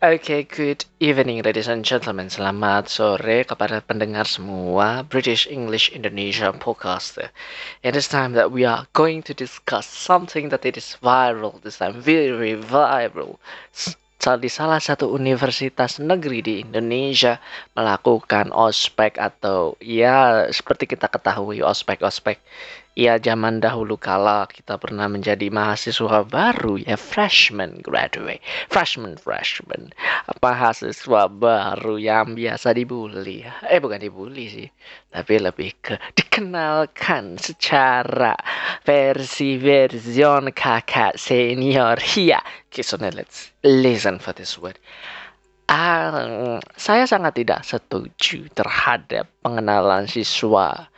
Okay, good evening ladies and gentlemen. Selamat sore kepada pendengar semua British English Indonesia podcast. It is time that we are going to discuss something that it is viral this time, very viral. Di salah satu universitas negeri di Indonesia melakukan ospek atau ya seperti kita ketahui ospek-ospek Ya, zaman dahulu kala kita pernah menjadi mahasiswa baru ya, freshman graduate, freshman freshman, mahasiswa baru yang biasa dibully. Eh bukan dibully sih, tapi lebih ke dikenalkan secara versi version kakak senior. Ya, okay, so let's listen for this word. Uh, saya sangat tidak setuju terhadap pengenalan siswa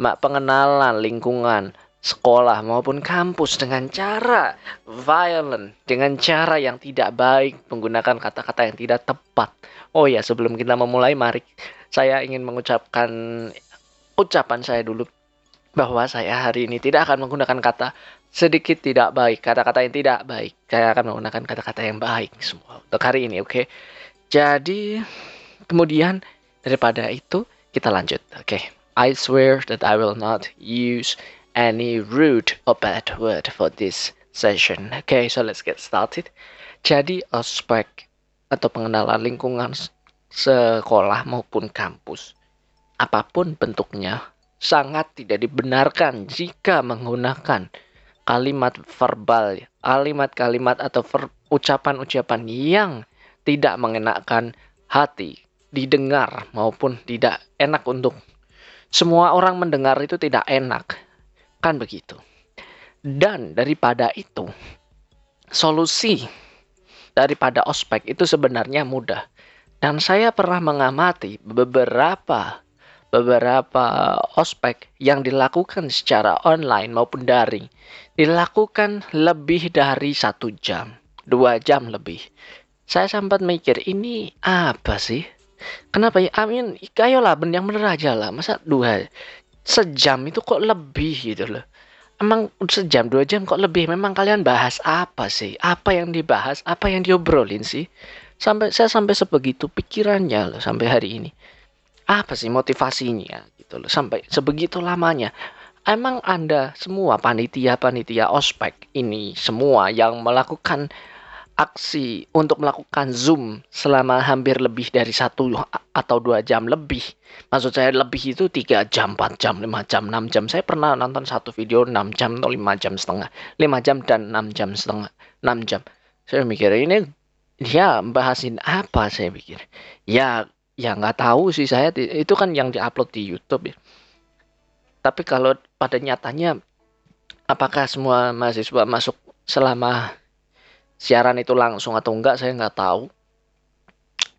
pengenalan lingkungan sekolah maupun kampus dengan cara violent, dengan cara yang tidak baik, menggunakan kata-kata yang tidak tepat. Oh ya, sebelum kita memulai, mari saya ingin mengucapkan ucapan saya dulu bahwa saya hari ini tidak akan menggunakan kata sedikit tidak baik, kata-kata yang tidak baik. Saya akan menggunakan kata-kata yang baik semua untuk hari ini, oke? Okay? Jadi, kemudian daripada itu kita lanjut, oke? Okay? I swear that I will not use any rude or bad word for this session. Okay, so let's get started. Jadi ospek atau pengenalan lingkungan sekolah maupun kampus, apa pun bentuknya, sangat tidak dibenarkan jika menggunakan kalimat verbal, kalimat-kalimat atau ucapan-ucapan yang tidak mengenakan hati, didengar maupun tidak enak untuk semua orang mendengar itu tidak enak. Kan begitu. Dan daripada itu, solusi daripada ospek itu sebenarnya mudah. Dan saya pernah mengamati beberapa beberapa ospek yang dilakukan secara online maupun daring dilakukan lebih dari satu jam, dua jam lebih. Saya sempat mikir ini apa sih? Kenapa ya? Amin. Ayolah, yang bener aja lah. Masa dua sejam itu kok lebih gitu loh. Emang sejam dua jam kok lebih? Memang kalian bahas apa sih? Apa yang dibahas? Apa yang diobrolin sih? Sampai saya sampai sebegitu pikirannya loh sampai hari ini. Apa sih motivasinya gitu loh sampai sebegitu lamanya. Emang Anda semua panitia-panitia ospek ini semua yang melakukan aksi untuk melakukan zoom selama hampir lebih dari satu atau dua jam lebih. Maksud saya lebih itu tiga jam, empat jam, lima jam, enam jam. Saya pernah nonton satu video enam jam atau lima jam setengah, lima jam dan enam jam setengah, enam jam. Saya mikir ini dia bahasin apa saya pikir. Ya, ya nggak tahu sih saya itu kan yang diupload di YouTube ya. Tapi kalau pada nyatanya apakah semua mahasiswa masuk selama siaran itu langsung atau enggak saya nggak tahu.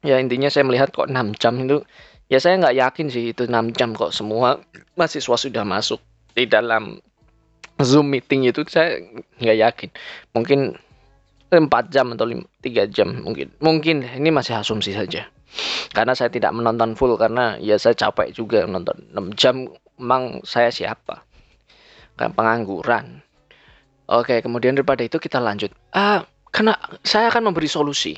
Ya intinya saya melihat kok 6 jam itu ya saya nggak yakin sih itu 6 jam kok semua mahasiswa sudah masuk di dalam zoom meeting itu saya nggak yakin. Mungkin 4 jam atau 3 jam mungkin. Mungkin ini masih asumsi saja. Karena saya tidak menonton full karena ya saya capek juga menonton. 6 jam emang saya siapa? Kan pengangguran. Oke kemudian daripada itu kita lanjut. Ah karena saya akan memberi solusi.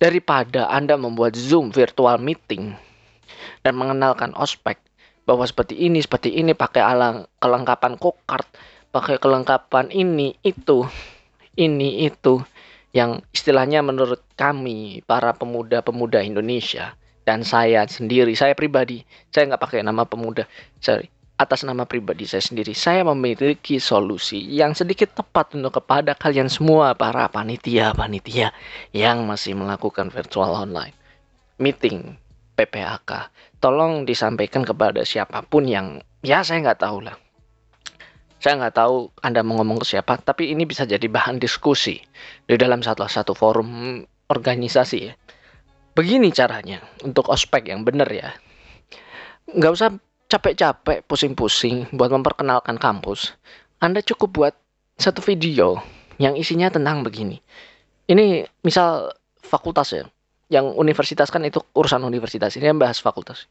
Daripada Anda membuat Zoom virtual meeting dan mengenalkan ospek bahwa seperti ini, seperti ini pakai alang kelengkapan kokart, pakai kelengkapan ini itu, ini itu yang istilahnya menurut kami para pemuda-pemuda Indonesia dan saya sendiri, saya pribadi, saya nggak pakai nama pemuda, sorry, atas nama pribadi saya sendiri, saya memiliki solusi yang sedikit tepat untuk kepada kalian semua para panitia-panitia yang masih melakukan virtual online meeting PPAK. Tolong disampaikan kepada siapa pun yang ya saya nggak tahu lah. Saya nggak tahu Anda mau ngomong ke siapa, tapi ini bisa jadi bahan diskusi di dalam satu satu forum organisasi ya. Begini caranya untuk ospek yang benar ya. Nggak usah capek-capek, pusing-pusing buat memperkenalkan kampus, Anda cukup buat satu video yang isinya tentang begini. Ini misal fakultas ya, yang universitas kan itu urusan universitas. Ini yang bahas fakultas.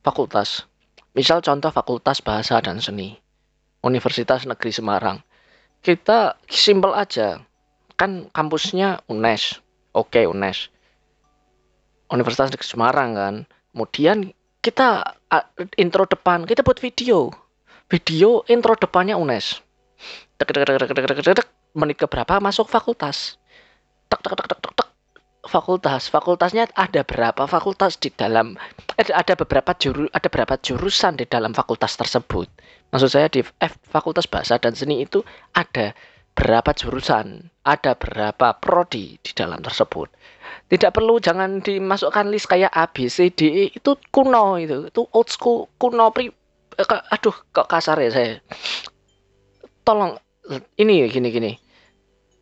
Fakultas. Misal contoh fakultas bahasa dan seni. Universitas Negeri Semarang. Kita simpel aja. Kan kampusnya UNES. Oke, UNES. Universitas Negeri Semarang kan kemudian kita intro depan kita buat video. Video intro depannya UNES. Tek tek tek tek tek tek menit ke berapa masuk fakultas. Tek tek tek tek tek, tek. fakultas. Fakultasnya ada berapa fakultas di dalam eh, ada beberapa juru ada berapa jurusan di dalam fakultas tersebut. Maksud saya di F, fakultas bahasa dan seni itu ada berapa jurusan ada berapa prodi di dalam tersebut. Tidak perlu jangan dimasukkan list kayak A B C D E itu kuno itu. Itu old school kuno pri eh, aduh kok kasar ya saya. Tolong ini gini gini.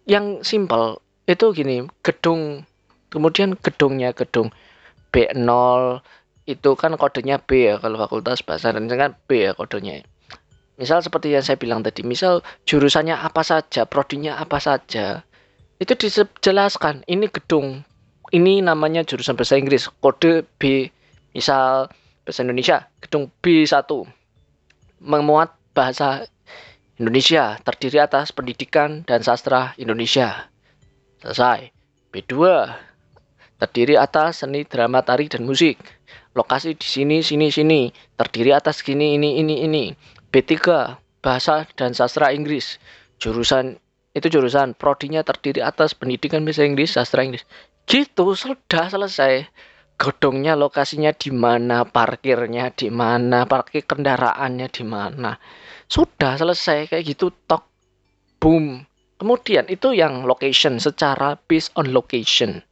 Yang simpel itu gini gedung. Kemudian gedungnya gedung B0 itu kan kodenya B ya kalau fakultas bahasa dan kan B ya kodenya misal seperti yang saya bilang tadi misal jurusannya apa saja prodinya apa saja itu dijelaskan ini gedung ini namanya jurusan bahasa Inggris kode B misal bahasa Indonesia gedung B1 memuat bahasa Indonesia terdiri atas pendidikan dan sastra Indonesia. Selesai. B2 terdiri atas seni drama tari dan musik. Lokasi di sini sini sini terdiri atas gini ini ini ini. B3 bahasa dan sastra Inggris. Jurusan itu jurusan prodinya terdiri atas pendidikan bahasa Inggris, sastra Inggris. Gitu sudah selesai gedungnya lokasinya di mana, parkirnya di mana, parkir kendaraannya di mana. Sudah selesai kayak gitu tok boom. Kemudian itu yang location secara based on location.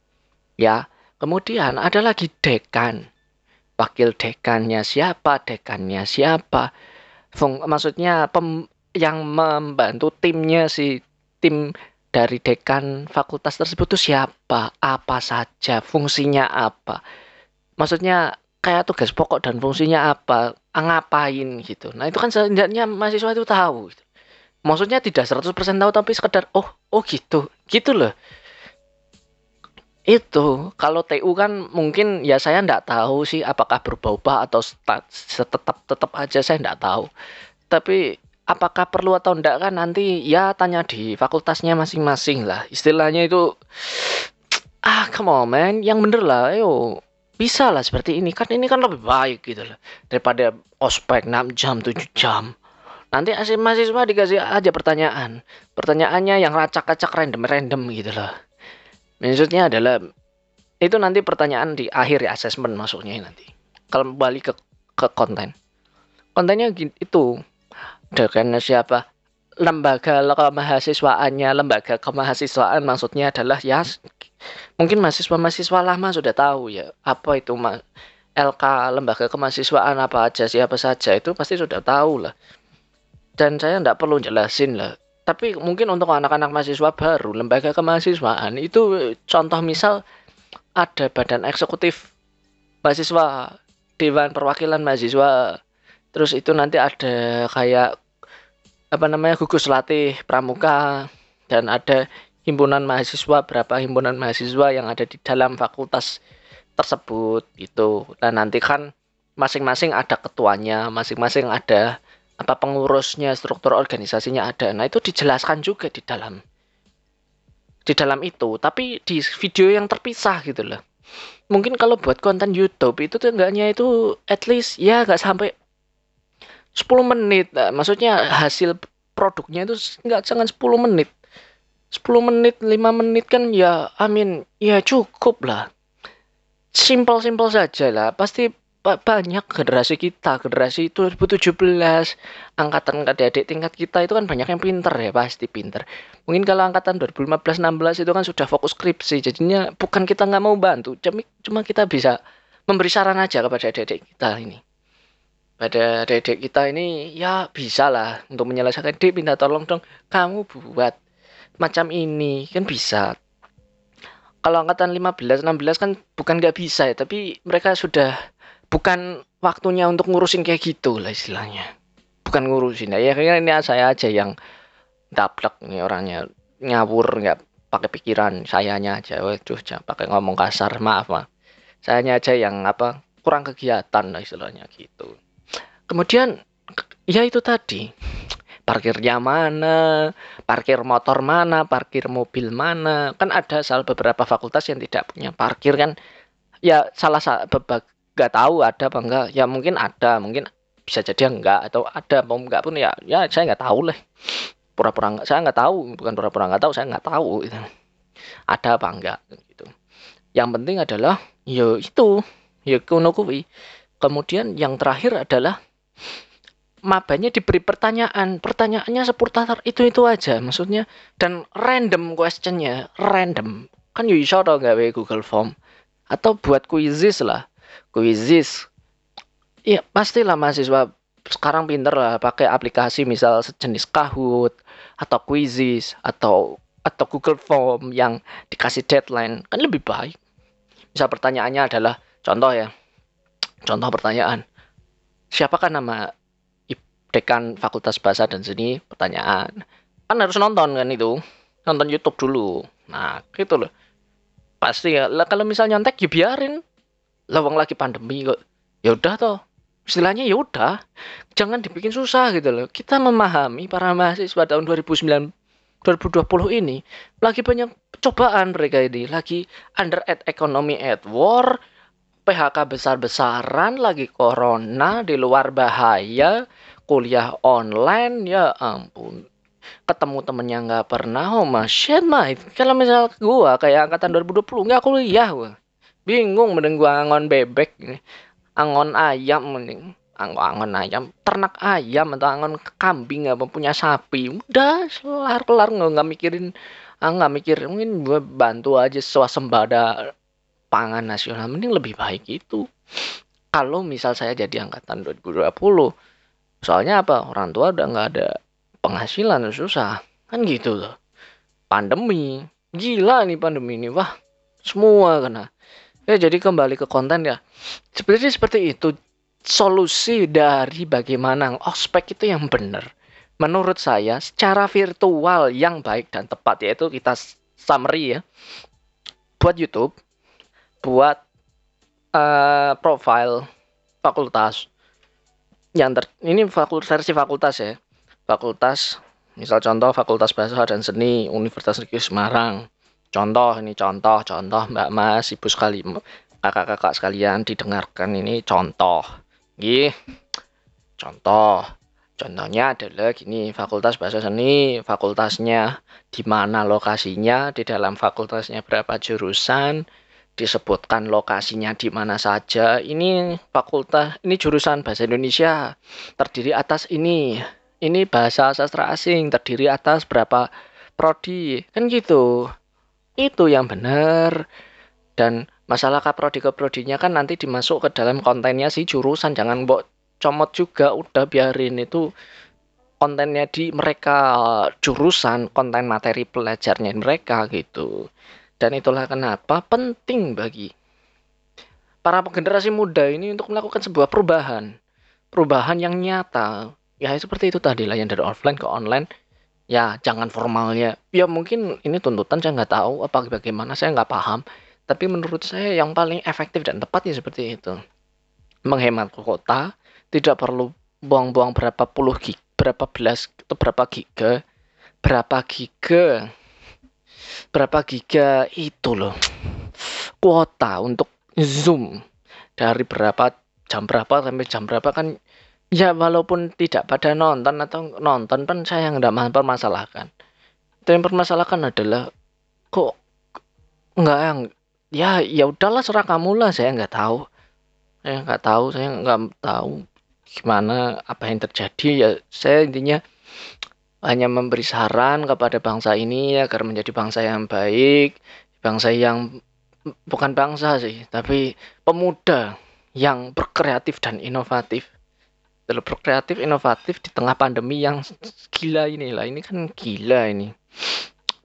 Ya. Kemudian ada lagi dekan. Wakil dekannya siapa, dekannya siapa. Fung, maksudnya pem, yang membantu timnya si tim dari dekan fakultas tersebut itu siapa, apa saja, fungsinya apa. Maksudnya kayak tugas pokok dan fungsinya apa, ngapain gitu. Nah itu kan sebenarnya mahasiswa itu tahu. Gitu. Maksudnya tidak 100% tahu tapi sekedar oh oh gitu, gitu loh. Itu kalau TU kan mungkin ya saya ndak tahu sih apakah berubah-ubah atau tetap tetap aja saya ndak tahu. Tapi apakah perlu atau enggak kan nanti ya tanya di fakultasnya masing-masing lah. Istilahnya itu ah come on man. Yang bener lah ayo bisa lah seperti ini. Kan ini kan lebih baik gitu loh daripada ospek 6 jam 7 jam. Nanti mahasiswa dikasih aja pertanyaan. Pertanyaannya yang racak-racak random-random gitu loh maksudnya adalah itu nanti pertanyaan di akhir ya asesmen masuknya nanti. Kalau balik ke ke konten. Kontennya itu. Dengan siapa? Lembaga kemahasiswaannya lembaga kemahasiswaan maksudnya adalah ya mungkin mahasiswa-mahasiswa lama sudah tahu ya apa itu LK lembaga kemahasiswaan apa aja siapa saja itu pasti sudah tahu lah. Dan saya tidak perlu jelasin lah tapi mungkin untuk anak-anak mahasiswa baru lembaga kemahasiswaan itu contoh misal ada badan eksekutif mahasiswa dewan perwakilan mahasiswa. Terus itu nanti ada kayak apa namanya gugus latih pramuka dan ada himpunan mahasiswa berapa himpunan mahasiswa yang ada di dalam fakultas tersebut itu dan nanti kan masing-masing ada ketuanya masing-masing ada apa pengurusnya struktur organisasinya ada. Nah itu dijelaskan juga di dalam di dalam itu tapi di video yang terpisah gitu loh. Mungkin kalau buat konten YouTube itu tuh enggaknya itu at least ya nggak sampai 10 menit. Nah, maksudnya hasil produknya itu nggak jangan 10 menit. 10 menit 5 menit kan ya amin ya cukup lah. Simpel-simpel saja lah. Pasti banyak generasi kita. Generasi 2017 angkatan adik-adik tingkat kita itu kan banyak yang pinter ya pasti pinter. Mungkin kalau angkatan 2015-16 itu kan sudah fokus skripsi. Jadinya bukan kita nggak mau bantu cuma kita bisa memberi saran aja kepada adik-adik kita ini. Pada dedek kita ini ya bisa lah untuk menyelesaikan. Dek minta tolong dong kamu buat macam ini. Kan bisa. Kalau angkatan 15 16 kan bukan nggak bisa ya tapi mereka sudah bukan waktunya untuk ngurusin kayak gitu lah istilahnya. Bukan ngurusin. Ya kayaknya ini saya aja yang daplek nih orangnya. Ngawur nggak pakai pikiran. Sayanya aja. Waduh jangan pakai ngomong kasar. Maaf mah sayanya aja yang apa kurang kegiatan lah istilahnya gitu. Kemudian ya itu tadi. Parkirnya mana, parkir motor mana, parkir mobil mana. Kan ada salah beberapa fakultas yang tidak punya parkir kan. ya salah satu nggak tahu ada apa enggak ya mungkin ada mungkin bisa jadi enggak atau ada mau enggak pun ya ya saya nggak tahu lah. Pura-pura enggak saya nggak tahu bukan pura-pura nggak tahu saya nggak tahu gitu. ada apa enggak gitu. Yang penting adalah ya itu ya kuno kuwi. Kemudian yang terakhir adalah mabanya diberi pertanyaan. Pertanyaannya seputar itu itu aja maksudnya. Dan random questionnya random. Kan you iso tau gawe Google Form. Atau buat quizzes lah quizzes? Iya pastilah mahasiswa sekarang pinter lah pakai aplikasi misal sejenis Kahoot atau quizzes atau atau Google Form yang dikasih deadline kan lebih baik. Misal pertanyaannya adalah contoh ya contoh pertanyaan. Siapakah nama dekan Fakultas Bahasa dan Seni? Pertanyaan. Kan harus nonton kan itu nonton YouTube dulu. Nah gitu loh. Pasti ya lah kalau misalnya nyontek ya biarin lawang lagi pandemi kok. Ya udah toh. Istilahnya ya udah. Jangan dibikin susah gitu loh. Kita memahami para mahasiswa tahun 2009 2020 ini lagi banyak cobaan mereka ini. Lagi under at economy at war PHK besar-besaran lagi corona di luar bahaya kuliah online ya ampun. Ketemu temennya nggak pernah oh mas shit mate kalau misal gua kayak angkatan 2020 nggak kuliah gua bingung mending gua angon bebek angon ayam mending. Angon, angon ayam ternak ayam atau angon kambing apa punya sapi. Udah kelar kelar nggak nggak mikirin ah nggak mikir mungkin gua bantu aja swasembada pangan nasional. Mending lebih baik itu. Kalau misal saya jadi angkatan 2020 soalnya apa? Orang tua udah nggak ada penghasilan susah. Kan gitu loh. Pandemi. Gila nih pandemi ini. Wah semua kena ya jadi kembali ke konten ya. Seperti seperti itu. Solusi dari bagaimana ospek itu yang benar. Menurut saya secara virtual yang baik dan tepat yaitu kita summary ya. Buat YouTube buat uh, profile fakultas yang ter ini fakultas versi fakultas ya. Fakultas misal contoh Fakultas Bahasa dan Seni Universitas Negeri Semarang contoh ini contoh contoh Mbak Mas Ibu sekali kakak-kakak sekalian didengarkan ini contoh. Gih contoh. Contohnya adalah gini Fakultas Bahasa Seni fakultasnya di mana lokasinya di dalam fakultasnya berapa jurusan disebutkan lokasinya di mana saja. Ini fakultas ini jurusan bahasa Indonesia terdiri atas ini. Ini bahasa sastra asing terdiri atas berapa prodi kan gitu itu yang benar. Dan masalah kaprodi keprodinya kan nanti dimasuk ke dalam kontennya si jurusan. Jangan mbok comot juga udah biarin itu kontennya di mereka jurusan konten materi pelajarnya mereka gitu. Dan itulah kenapa penting bagi para generasi muda ini untuk melakukan sebuah perubahan. Perubahan yang nyata. Ya seperti itu tadi lah yang dari offline ke online ya jangan formalnya. Ya mungkin ini tuntutan saya nggak tahu apa bagaimana saya nggak paham. Tapi menurut saya yang paling efektif dan tepat ya seperti itu. Menghemat kota tidak perlu buang-buang berapa puluh gig berapa belas atau berapa giga. Berapa giga? Berapa giga itu loh. Kuota untuk zoom. Dari berapa jam berapa sampai jam berapa kan Ya walaupun tidak pada nonton atau nonton pun saya nggak mempermasalahkan. Itu yang permasalahkan adalah kok nggak yang ya ya udahlah serah kamu lah saya nggak tahu. Saya nggak tahu saya nggak tahu gimana apa yang terjadi. Ya saya intinya hanya memberi saran kepada bangsa ini agar menjadi bangsa yang baik bangsa yang bukan bangsa sih tapi pemuda yang berkreatif dan inovatif dalam berkreatif inovatif di tengah pandemi yang gila ini. Lah ini kan gila ini.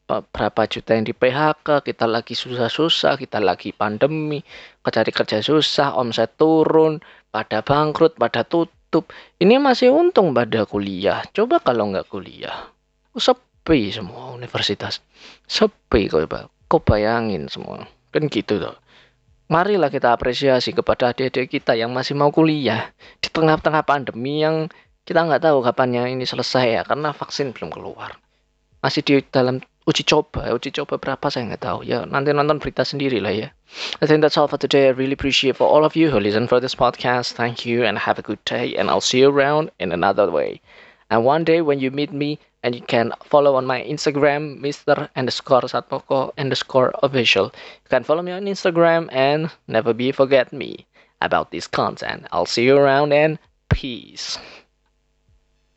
Berapa juta yang di PHK kita lagi susah-susah kita lagi pandemi cari kerja susah omset turun pada bangkrut pada tutup. Ini masih untung pada kuliah. Coba kalau nggak kuliah. Sepi semua universitas. Sepi kok kau bayangin semua. Kan gitu tuh marilah kita apresiasi kepada adik-adik kita yang masih mau kuliah di tengah-tengah pandemi yang kita nggak tahu kapannya ini selesai ya karena vaksin belum keluar. Masih di dalam uji coba. Uji coba berapa saya nggak tahu. Ya nanti nonton berita sendiri lah ya. I think that's all for today. I really appreciate for all of you who listen for this podcast. Thank you and have a good day and I'll see you around in another way. And one day when you meet me and you can follow on my Instagram Mr. underscore Satmoko underscore official you can follow me on Instagram and never be forget me about this content I'll see you around and peace